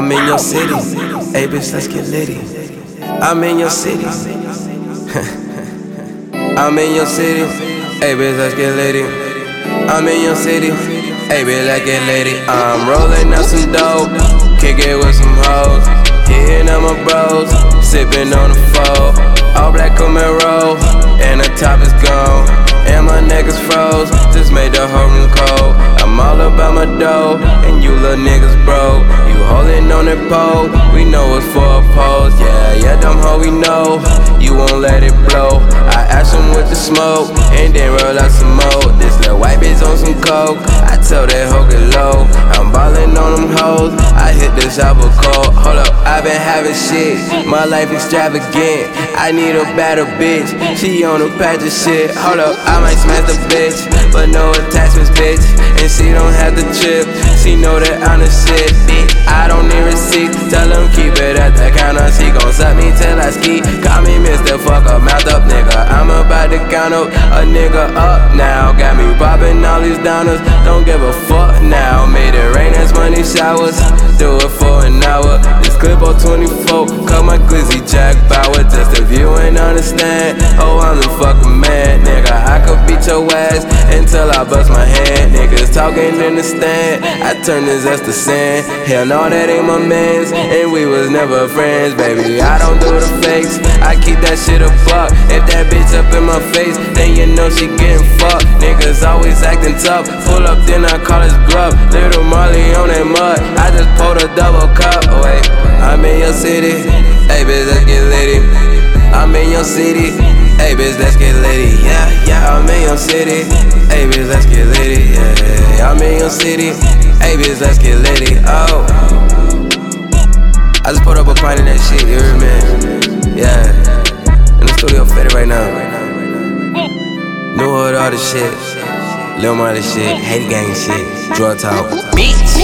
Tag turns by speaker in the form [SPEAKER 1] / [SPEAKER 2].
[SPEAKER 1] I'm in your city. Hey, bitch, let's get litty. I'm in your city. I'm in your city. Hey, bitch, let's get litty. I'm in your city. Hey, bitch, let's get litty. I'm rolling up some dope. Kick it with some hoes. Hitting on my bros. Sipping on the foe. And you little niggas broke. You holding on that pole. We know it's for a pose. Yeah, yeah, dumb hoe, we know. You won't let it blow. I ash him with the smoke. And then roll out some more. This little white bitch on some coke. I tell that hoe on them hoes. I hit this album cold. Hold up, i been having shit. My life extravagant. I need a better bitch. She on a patch of shit. Hold up, I might smash the bitch. But no attachments, bitch. And she don't have the chip. She know that I'm the shit. I don't need receipts. Tell them keep it at the counter. She gon' suck me till I ski. Call me Mr. Fuck up, mouth up, about to count up a nigga up now. Got me popping all these downers. Don't give a fuck now. Made it rain as money showers. Do it for an hour. This clip on 24. Cut my glizzy Jack Bauer. Just if you ain't understand. Oh, I'm the fucking man. I could beat your ass until I bust my hand. Niggas talking in the stand. I turn this ass to sand. Hell no, that ain't my mans. And we was never friends, baby. I don't do the fakes. I keep that shit a buck. If that bitch up in my face, then you know she getting fucked. Niggas always acting tough. Pull up, then I call his bluff. Lil Marley on that mud. I just pulled a double cup. Wait, I'm in your city. Hey, bitch, let's get litty. I'm in your city. Hey, bitch, let's get litty. Yeah, yeah, I'm in your city. Hey, bitch, let's get litty. Yeah, I'm in your city. Hey, bitch, let's get litty. Oh. I just put up a pint of that shit, you hear me? Yeah. In the studio fitted right now. New hood, all the shit. Lil Marley shit, hate gang shit, drug talk. Bitch.